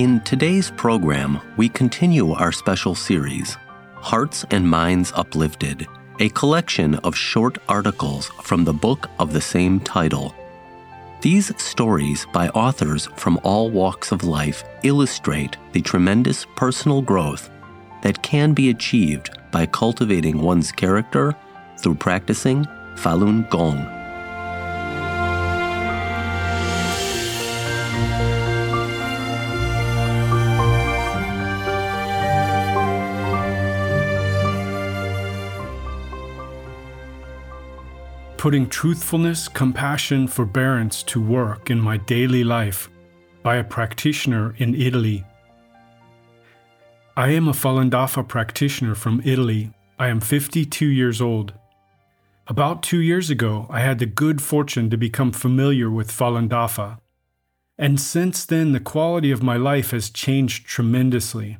In today's program, we continue our special series, Hearts and Minds Uplifted, a collection of short articles from the book of the same title. These stories by authors from all walks of life illustrate the tremendous personal growth that can be achieved by cultivating one's character through practicing Falun Gong. Putting truthfulness, compassion, forbearance to work in my daily life by a practitioner in Italy. I am a Falun Dafa practitioner from Italy. I am 52 years old. About two years ago, I had the good fortune to become familiar with Falun Dafa. And since then, the quality of my life has changed tremendously.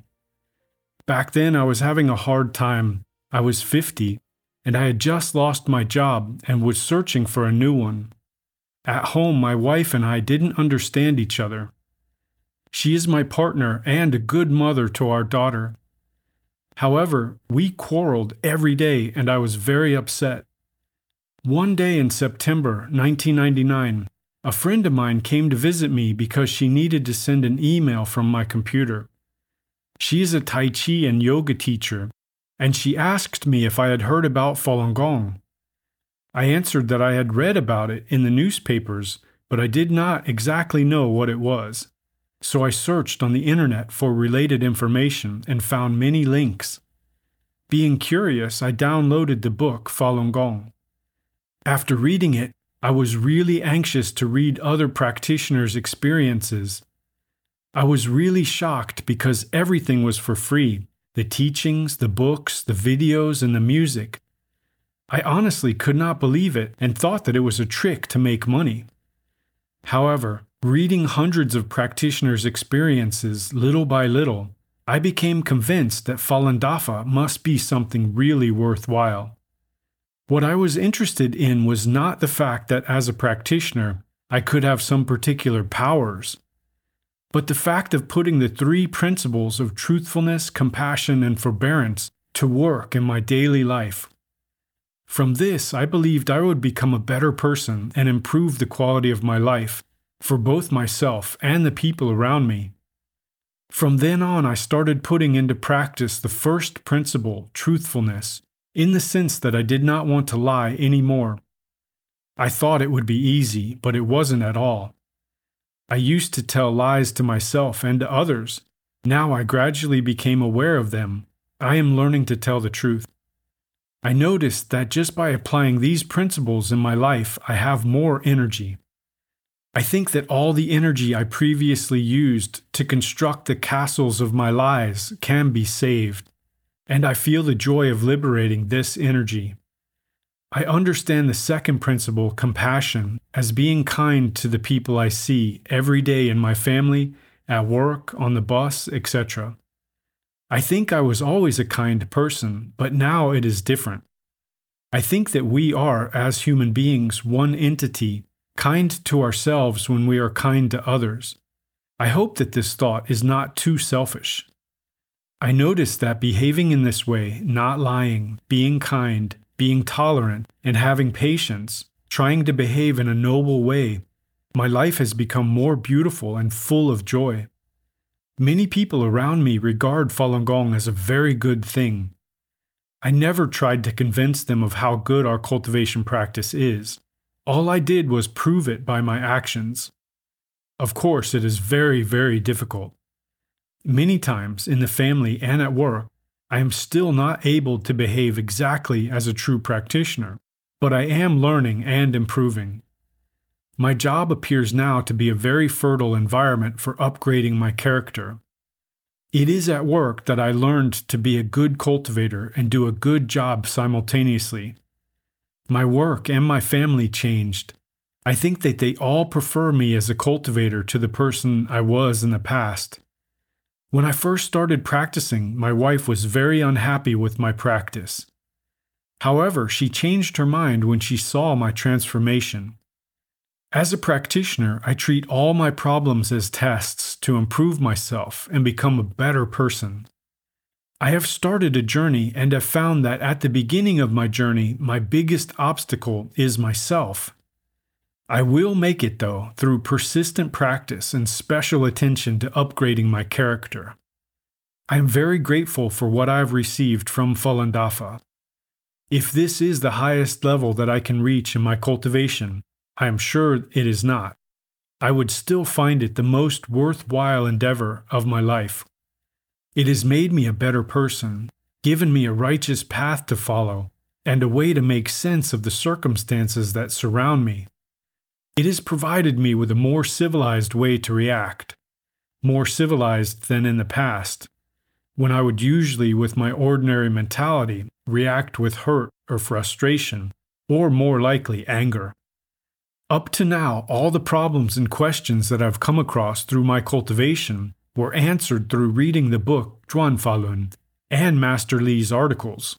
Back then, I was having a hard time. I was 50 and I had just lost my job and was searching for a new one. At home, my wife and I didn't understand each other. She is my partner and a good mother to our daughter. However, we quarreled every day and I was very upset. One day in September 1999, a friend of mine came to visit me because she needed to send an email from my computer. She is a Tai Chi and yoga teacher and she asked me if I had heard about Falun Gong. I answered that I had read about it in the newspapers, but I did not exactly know what it was. So I searched on the internet for related information and found many links. Being curious, I downloaded the book Falun Gong. After reading it, I was really anxious to read other practitioners' experiences. I was really shocked because everything was for free the teachings, the books, the videos, and the music. I honestly could not believe it and thought that it was a trick to make money. However, reading hundreds of practitioners' experiences little by little, I became convinced that Falun Dafa must be something really worthwhile. What I was interested in was not the fact that as a practitioner, I could have some particular powers but the fact of putting the three principles of truthfulness, compassion, and forbearance to work in my daily life. From this, I believed I would become a better person and improve the quality of my life for both myself and the people around me. From then on, I started putting into practice the first principle, truthfulness, in the sense that I did not want to lie anymore. I thought it would be easy, but it wasn't at all. I used to tell lies to myself and to others. Now I gradually became aware of them. I am learning to tell the truth. I noticed that just by applying these principles in my life, I have more energy. I think that all the energy I previously used to construct the castles of my lies can be saved, and I feel the joy of liberating this energy. I understand the second principle, compassion, as being kind to the people I see every day in my family, at work, on the bus, etc. I think I was always a kind person, but now it is different. I think that we are, as human beings, one entity, kind to ourselves when we are kind to others. I hope that this thought is not too selfish. I notice that behaving in this way, not lying, being kind, being tolerant, and having patience, trying to behave in a noble way, my life has become more beautiful and full of joy. Many people around me regard Falun Gong as a very good thing. I never tried to convince them of how good our cultivation practice is. All I did was prove it by my actions. Of course, it is very, very difficult. Many times in the family and at work, I am still not able to behave exactly as a true practitioner, but I am learning and improving. My job appears now to be a very fertile environment for upgrading my character. It is at work that I learned to be a good cultivator and do a good job simultaneously. My work and my family changed. I think that they all prefer me as a cultivator to the person I was in the past. When I first started practicing, my wife was very unhappy with my practice. However, she changed her mind when she saw my transformation. As a practitioner, I treat all my problems as tests to improve myself and become a better person. I have started a journey and have found that at the beginning of my journey, my biggest obstacle is myself. I will make it, though, through persistent practice and special attention to upgrading my character. I am very grateful for what I have received from Falun Dafa. If this is the highest level that I can reach in my cultivation, I am sure it is not. I would still find it the most worthwhile endeavor of my life. It has made me a better person, given me a righteous path to follow, and a way to make sense of the circumstances that surround me. It has provided me with a more civilized way to react, more civilized than in the past, when I would usually, with my ordinary mentality, react with hurt or frustration, or more likely, anger. Up to now, all the problems and questions that I've come across through my cultivation were answered through reading the book Zhuan Falun and Master Li's articles.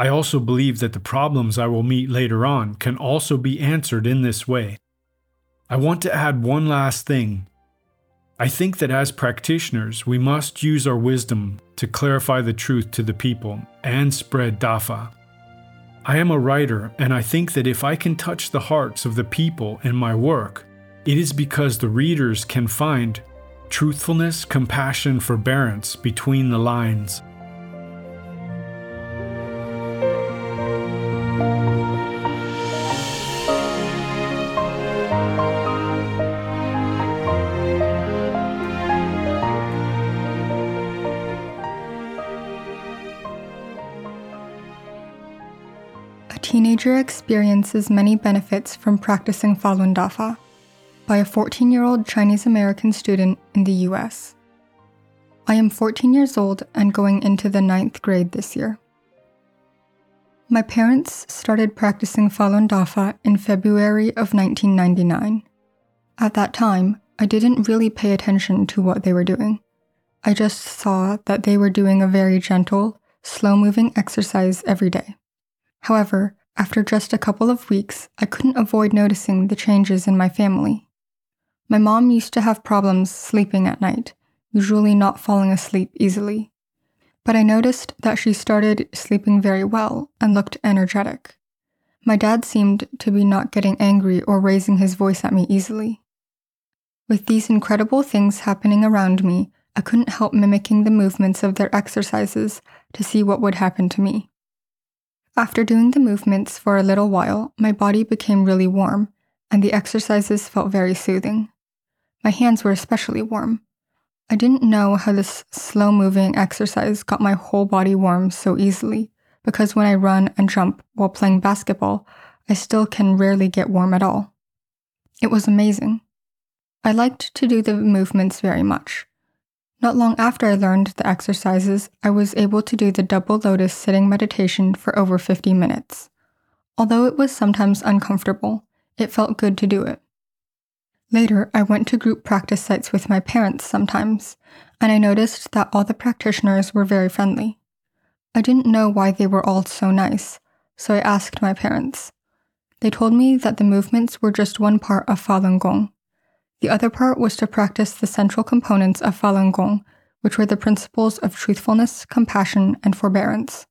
I also believe that the problems I will meet later on can also be answered in this way. I want to add one last thing. I think that as practitioners, we must use our wisdom to clarify the truth to the people and spread Dafa. I am a writer, and I think that if I can touch the hearts of the people in my work, it is because the readers can find truthfulness, compassion, forbearance between the lines. Teenager experiences many benefits from practicing Falun Dafa by a 14 year old Chinese American student in the US. I am 14 years old and going into the ninth grade this year. My parents started practicing Falun Dafa in February of 1999. At that time, I didn't really pay attention to what they were doing. I just saw that they were doing a very gentle, slow moving exercise every day. However, after just a couple of weeks, I couldn't avoid noticing the changes in my family. My mom used to have problems sleeping at night, usually not falling asleep easily. But I noticed that she started sleeping very well and looked energetic. My dad seemed to be not getting angry or raising his voice at me easily. With these incredible things happening around me, I couldn't help mimicking the movements of their exercises to see what would happen to me. After doing the movements for a little while, my body became really warm, and the exercises felt very soothing. My hands were especially warm. I didn't know how this slow moving exercise got my whole body warm so easily, because when I run and jump while playing basketball, I still can rarely get warm at all. It was amazing. I liked to do the movements very much. Not long after I learned the exercises, I was able to do the double lotus sitting meditation for over 50 minutes. Although it was sometimes uncomfortable, it felt good to do it. Later, I went to group practice sites with my parents sometimes, and I noticed that all the practitioners were very friendly. I didn't know why they were all so nice, so I asked my parents. They told me that the movements were just one part of Falun Gong, the other part was to practice the central components of Falun Gong, which were the principles of truthfulness, compassion, and forbearance.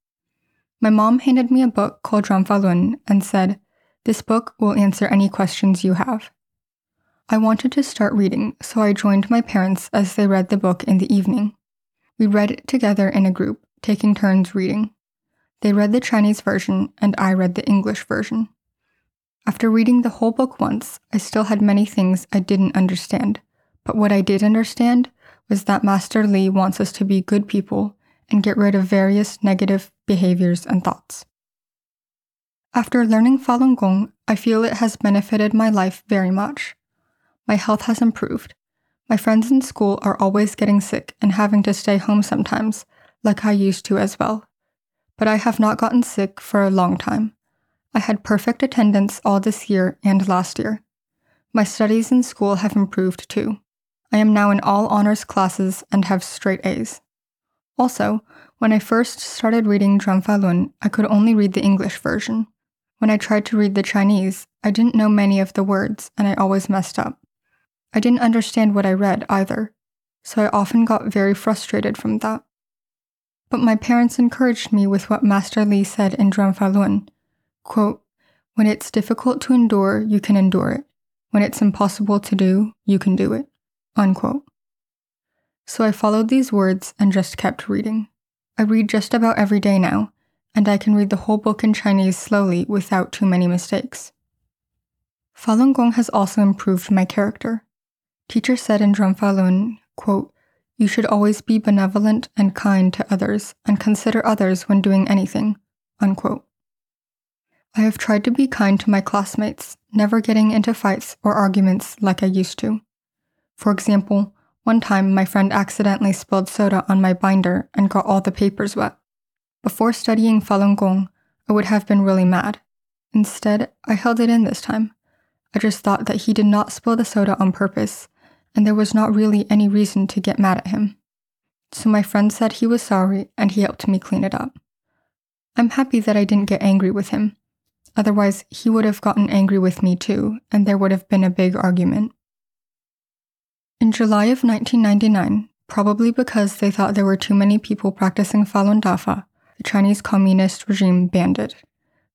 My mom handed me a book called Zhuan Falun and said, This book will answer any questions you have. I wanted to start reading, so I joined my parents as they read the book in the evening. We read it together in a group, taking turns reading. They read the Chinese version, and I read the English version. After reading the whole book once, I still had many things I didn't understand. But what I did understand was that Master Li wants us to be good people and get rid of various negative behaviors and thoughts. After learning Falun Gong, I feel it has benefited my life very much. My health has improved. My friends in school are always getting sick and having to stay home sometimes, like I used to as well. But I have not gotten sick for a long time. I had perfect attendance all this year and last year. My studies in school have improved too. I am now in all honors classes and have straight A's. Also, when I first started reading Zhuan Falun, I could only read the English version. When I tried to read the Chinese, I didn't know many of the words and I always messed up. I didn't understand what I read either, so I often got very frustrated from that. But my parents encouraged me with what Master Li said in Zhuan Falun quote, When it's difficult to endure, you can endure it. When it's impossible to do, you can do it. Unquote. So I followed these words and just kept reading. I read just about every day now, and I can read the whole book in Chinese slowly without too many mistakes. Falun Gong has also improved my character. Teacher said in Zhuan Falun quote, You should always be benevolent and kind to others and consider others when doing anything, unquote. I have tried to be kind to my classmates, never getting into fights or arguments like I used to. For example, one time my friend accidentally spilled soda on my binder and got all the papers wet. Before studying Falun Gong, I would have been really mad. Instead, I held it in this time. I just thought that he did not spill the soda on purpose, and there was not really any reason to get mad at him. So my friend said he was sorry and he helped me clean it up. I'm happy that I didn't get angry with him. Otherwise, he would have gotten angry with me too, and there would have been a big argument. In July of 1999, probably because they thought there were too many people practicing Falun Dafa, the Chinese Communist regime banned it.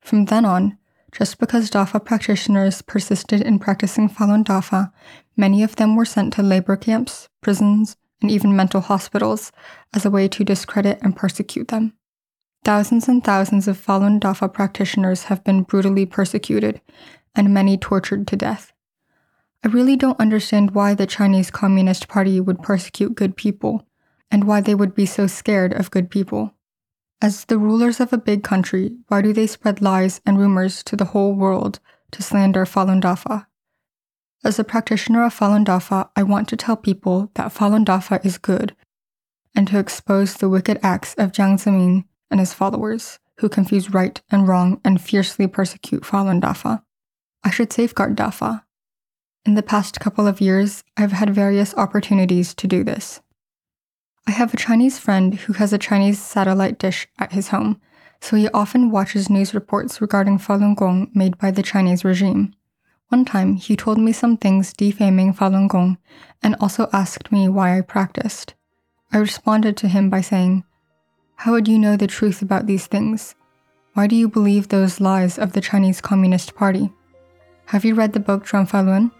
From then on, just because Dafa practitioners persisted in practicing Falun Dafa, many of them were sent to labor camps, prisons, and even mental hospitals as a way to discredit and persecute them. Thousands and thousands of Falun Dafa practitioners have been brutally persecuted, and many tortured to death. I really don't understand why the Chinese Communist Party would persecute good people, and why they would be so scared of good people. As the rulers of a big country, why do they spread lies and rumors to the whole world to slander Falun Dafa? As a practitioner of Falun Dafa, I want to tell people that Falun Dafa is good, and to expose the wicked acts of Jiang Zemin and his followers, who confuse right and wrong and fiercely persecute Falun Dafa. I should safeguard Dafa. In the past couple of years, I've had various opportunities to do this. I have a Chinese friend who has a Chinese satellite dish at his home, so he often watches news reports regarding Falun Gong made by the Chinese regime. One time, he told me some things defaming Falun Gong and also asked me why I practiced. I responded to him by saying, How would you know the truth about these things? Why do you believe those lies of the Chinese Communist Party? Have you read the book Zhuan Falun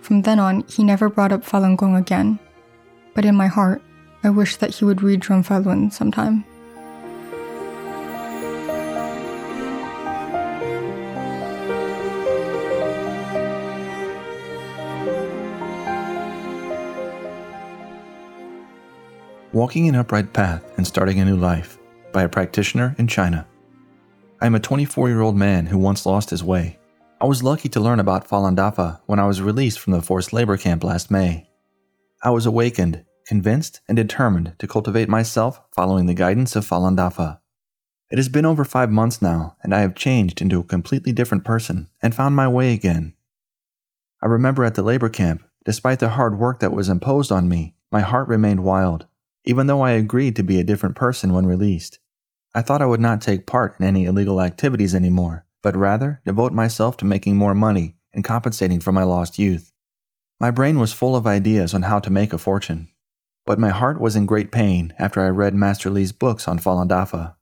From then on, he never brought up Falun Gong again, but in my heart, I wish that he would read Zhuan Falun sometime. Walking an Upright Path and Starting a New Life by a practitioner in China. I am a 24 year old man who once lost his way. I was lucky to learn about Falun Dafa when I was released from the forced labor camp last May. I was awakened, convinced, and determined to cultivate myself following the guidance of Falun Dafa. It has been over five months now, and I have changed into a completely different person and found my way again. I remember at the labor camp, despite the hard work that was imposed on me, my heart remained wild, even though I agreed to be a different person when released. I thought I would not take part in any illegal activities anymore, but rather devote myself to making more money and compensating for my lost youth. My brain was full of ideas on how to make a fortune, but my heart was in great pain after I read Master Li's books on Falun Dafa.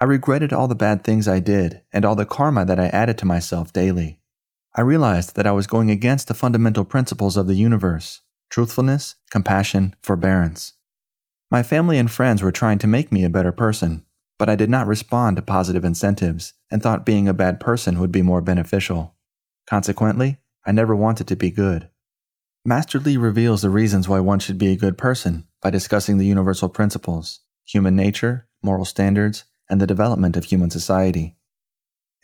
I regretted all the bad things I did and all the karma that I added to myself daily. I realized that I was going against the fundamental principles of the universe truthfulness, compassion, forbearance. My family and friends were trying to make me a better person, but I did not respond to positive incentives and thought being a bad person would be more beneficial. Consequently, I never wanted to be good. Master Li reveals the reasons why one should be a good person by discussing the universal principles, human nature, moral standards, and the development of human society.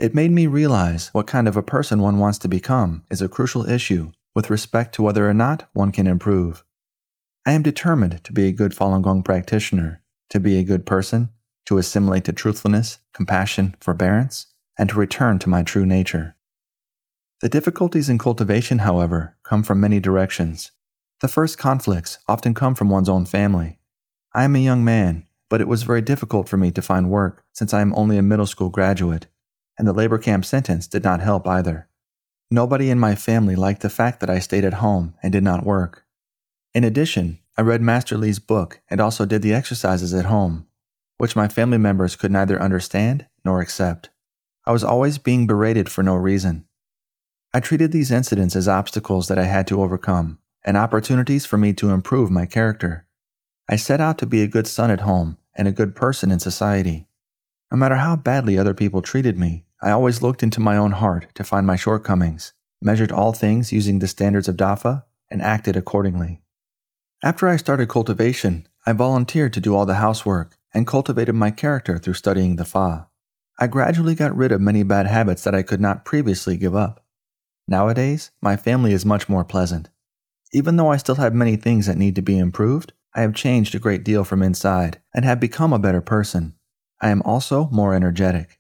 It made me realize what kind of a person one wants to become is a crucial issue with respect to whether or not one can improve. I am determined to be a good Falun Gong practitioner, to be a good person, to assimilate to truthfulness, compassion, forbearance, and to return to my true nature. The difficulties in cultivation, however, come from many directions. The first conflicts often come from one's own family. I am a young man, but it was very difficult for me to find work since I am only a middle school graduate, and the labor camp sentence did not help either. Nobody in my family liked the fact that I stayed at home and did not work. In addition, I read Master Li's book and also did the exercises at home, which my family members could neither understand nor accept. I was always being berated for no reason. I treated these incidents as obstacles that I had to overcome and opportunities for me to improve my character. I set out to be a good son at home and a good person in society. No matter how badly other people treated me, I always looked into my own heart to find my shortcomings, measured all things using the standards of DAFA, and acted accordingly. After I started cultivation, I volunteered to do all the housework and cultivated my character through studying the Fa. I gradually got rid of many bad habits that I could not previously give up. Nowadays, my family is much more pleasant. Even though I still have many things that need to be improved, I have changed a great deal from inside and have become a better person. I am also more energetic.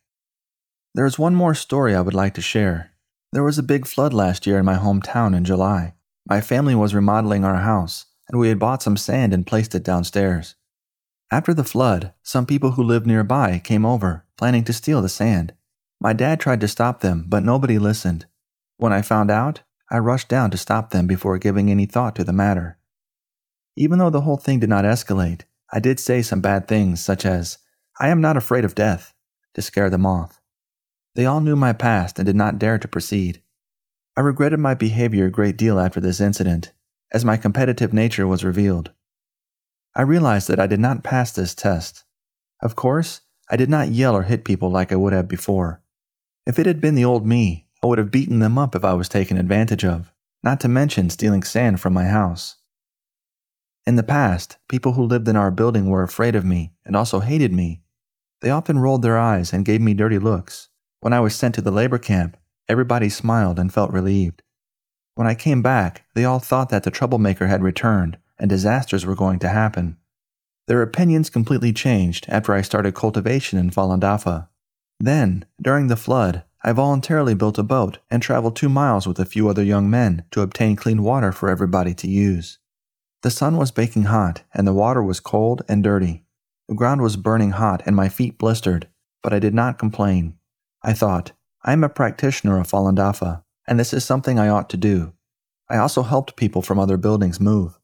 There is one more story I would like to share. There was a big flood last year in my hometown in July. My family was remodeling our house, and we had bought some sand and placed it downstairs. After the flood, some people who lived nearby came over, planning to steal the sand. My dad tried to stop them, but nobody listened. When I found out, I rushed down to stop them before giving any thought to the matter. Even though the whole thing did not escalate, I did say some bad things, such as, I am not afraid of death, to scare them off. They all knew my past and did not dare to proceed. I regretted my behavior a great deal after this incident, as my competitive nature was revealed. I realized that I did not pass this test. Of course, I did not yell or hit people like I would have before. If it had been the old me, I would have beaten them up if I was taken advantage of, not to mention stealing sand from my house. In the past, people who lived in our building were afraid of me and also hated me. They often rolled their eyes and gave me dirty looks. When I was sent to the labor camp, everybody smiled and felt relieved. When I came back, they all thought that the troublemaker had returned and disasters were going to happen. Their opinions completely changed after I started cultivation in Falun Dafa. Then, during the flood, I voluntarily built a boat and traveled two miles with a few other young men to obtain clean water for everybody to use. The sun was baking hot, and the water was cold and dirty. The ground was burning hot, and my feet blistered, but I did not complain. I thought, I am a practitioner of Falun Dafa, and this is something I ought to do. I also helped people from other buildings move.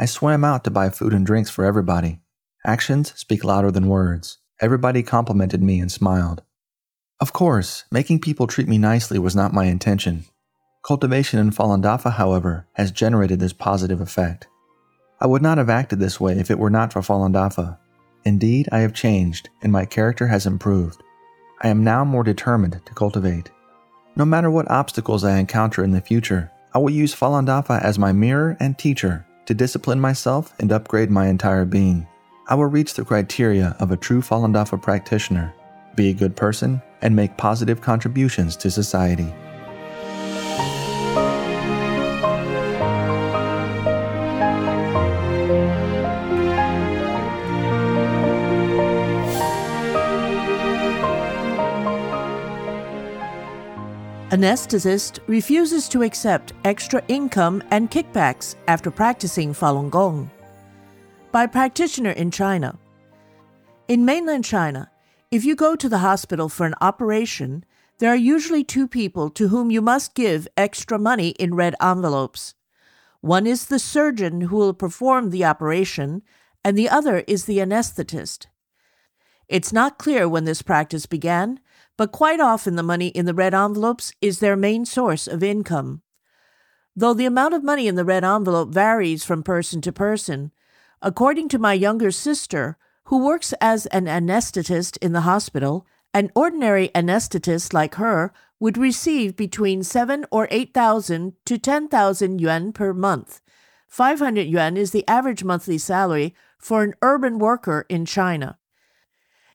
I swam out to buy food and drinks for everybody. Actions speak louder than words. Everybody complimented me and smiled. Of course, making people treat me nicely was not my intention. Cultivation in Falun Dafa, however, has generated this positive effect. I would not have acted this way if it were not for Falun Dafa. Indeed, I have changed, and my character has improved. I am now more determined to cultivate. No matter what obstacles I encounter in the future, I will use Falun Dafa as my mirror and teacher to discipline myself and upgrade my entire being. I will reach the criteria of a true Falun Dafa practitioner, be a good person, and make positive contributions to society. Anesthetist refuses to accept extra income and kickbacks after practicing Falun Gong. By practitioner in China. In mainland China, if you go to the hospital for an operation, there are usually two people to whom you must give extra money in red envelopes. One is the surgeon who will perform the operation, and the other is the anesthetist. It's not clear when this practice began, but quite often the money in the red envelopes is their main source of income. Though the amount of money in the red envelope varies from person to person, according to my younger sister, who works as an anesthetist in the hospital, an ordinary anesthetist like her would receive between 7 or 8,000 to 10,000 yuan per month. 500 yuan is the average monthly salary for an urban worker in China.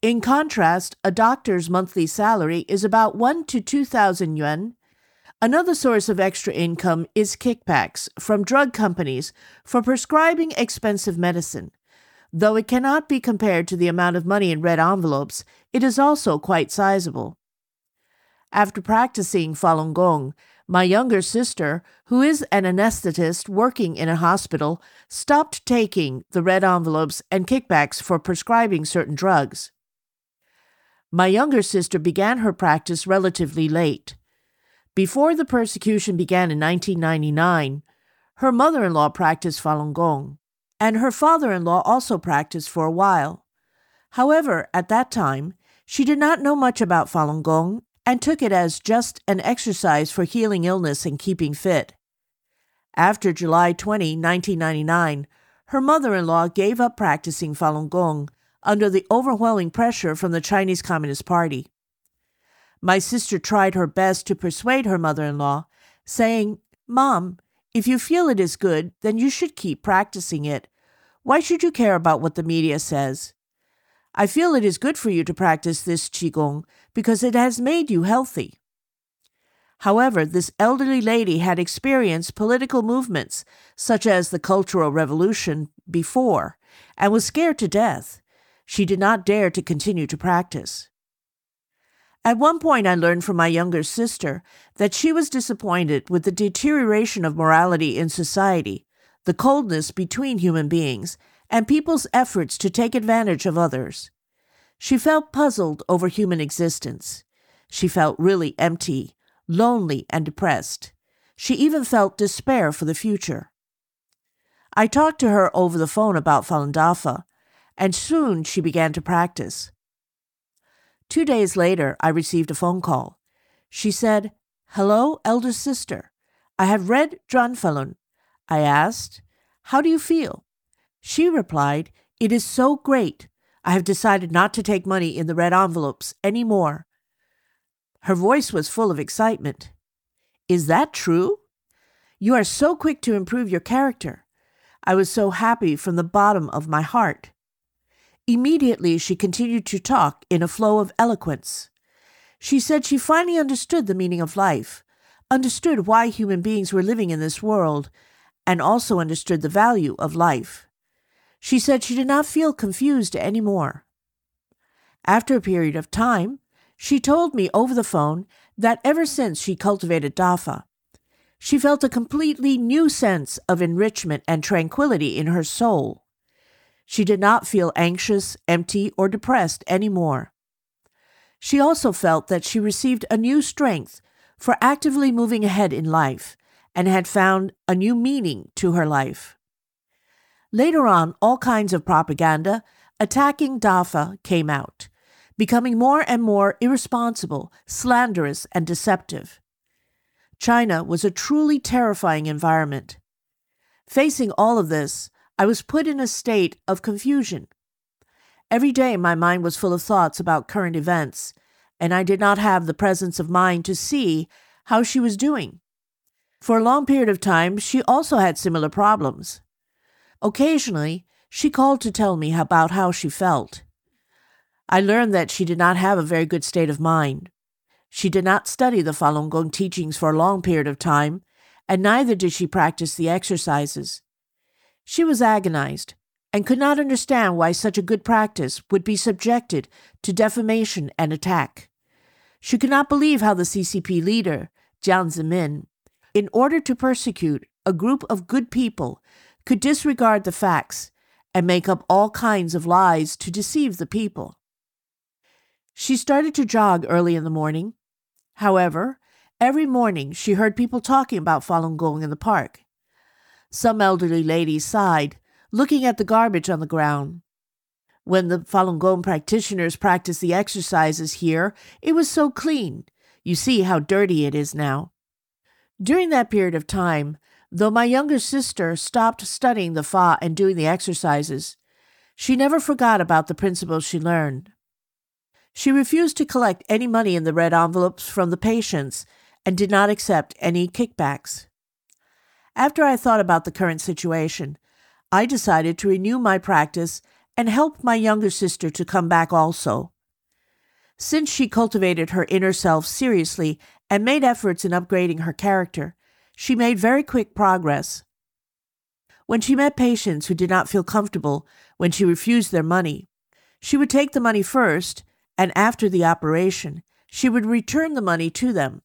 In contrast, a doctor's monthly salary is about 1 to 2,000 yuan. Another source of extra income is kickbacks from drug companies for prescribing expensive medicine. Though it cannot be compared to the amount of money in red envelopes, it is also quite sizable. After practicing Falun Gong, my younger sister, who is an anesthetist working in a hospital, stopped taking the red envelopes and kickbacks for prescribing certain drugs. My younger sister began her practice relatively late. Before the persecution began in 1999, her mother in law practiced Falun Gong, and her father in law also practiced for a while. However, at that time, she did not know much about Falun Gong and took it as just an exercise for healing illness and keeping fit. After July 20, 1999, her mother in law gave up practicing Falun Gong under the overwhelming pressure from the Chinese Communist Party. My sister tried her best to persuade her mother in law, saying, Mom, if you feel it is good, then you should keep practicing it. Why should you care about what the media says? I feel it is good for you to practice this Qigong because it has made you healthy. However, this elderly lady had experienced political movements, such as the Cultural Revolution, before, and was scared to death. She did not dare to continue to practice. At one point, I learned from my younger sister that she was disappointed with the deterioration of morality in society, the coldness between human beings, and people's efforts to take advantage of others. She felt puzzled over human existence. She felt really empty, lonely, and depressed. She even felt despair for the future. I talked to her over the phone about Falun Dafa, and soon she began to practice. Two days later, I received a phone call. She said, Hello, elder sister. I have read Zhuan Falun. I asked, How do you feel? She replied, It is so great. I have decided not to take money in the red envelopes any more. Her voice was full of excitement. Is that true? You are so quick to improve your character. I was so happy from the bottom of my heart. Immediately, she continued to talk in a flow of eloquence. She said she finally understood the meaning of life, understood why human beings were living in this world, and also understood the value of life. She said she did not feel confused anymore. After a period of time, she told me over the phone that ever since she cultivated Dafa, she felt a completely new sense of enrichment and tranquility in her soul. She did not feel anxious, empty, or depressed anymore. She also felt that she received a new strength for actively moving ahead in life and had found a new meaning to her life. Later on, all kinds of propaganda attacking Dafa came out, becoming more and more irresponsible, slanderous, and deceptive. China was a truly terrifying environment. Facing all of this, I was put in a state of confusion. Every day my mind was full of thoughts about current events, and I did not have the presence of mind to see how she was doing. For a long period of time, she also had similar problems. Occasionally, she called to tell me about how she felt. I learned that she did not have a very good state of mind. She did not study the Falun Gong teachings for a long period of time, and neither did she practice the exercises. She was agonized and could not understand why such a good practice would be subjected to defamation and attack. She could not believe how the CCP leader, Jiang Zemin, in order to persecute a group of good people, could disregard the facts and make up all kinds of lies to deceive the people. She started to jog early in the morning. However, every morning she heard people talking about Falun Gong in the park. Some elderly ladies sighed, looking at the garbage on the ground. When the Falun Gong practitioners practiced the exercises here, it was so clean. You see how dirty it is now. During that period of time, though my younger sister stopped studying the Fa and doing the exercises, she never forgot about the principles she learned. She refused to collect any money in the red envelopes from the patients and did not accept any kickbacks. After I thought about the current situation, I decided to renew my practice and help my younger sister to come back also. Since she cultivated her inner self seriously and made efforts in upgrading her character, she made very quick progress. When she met patients who did not feel comfortable when she refused their money, she would take the money first, and after the operation, she would return the money to them.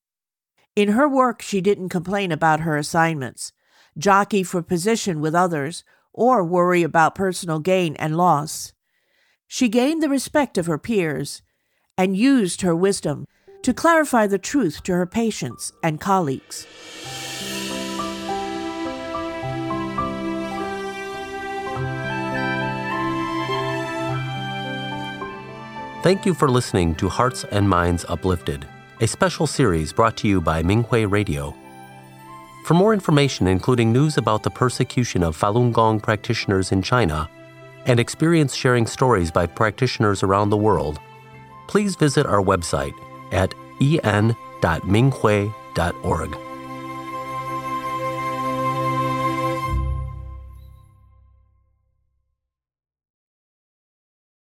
In her work, she didn't complain about her assignments jockey for position with others, or worry about personal gain and loss. She gained the respect of her peers, and used her wisdom to clarify the truth to her patients and colleagues. Thank you for listening to Hearts and Minds Uplifted, a special series brought to you by Minghui Radio. For more information, including news about the persecution of Falun Gong practitioners in China and experience sharing stories by practitioners around the world, please visit our website at en.minghui.org.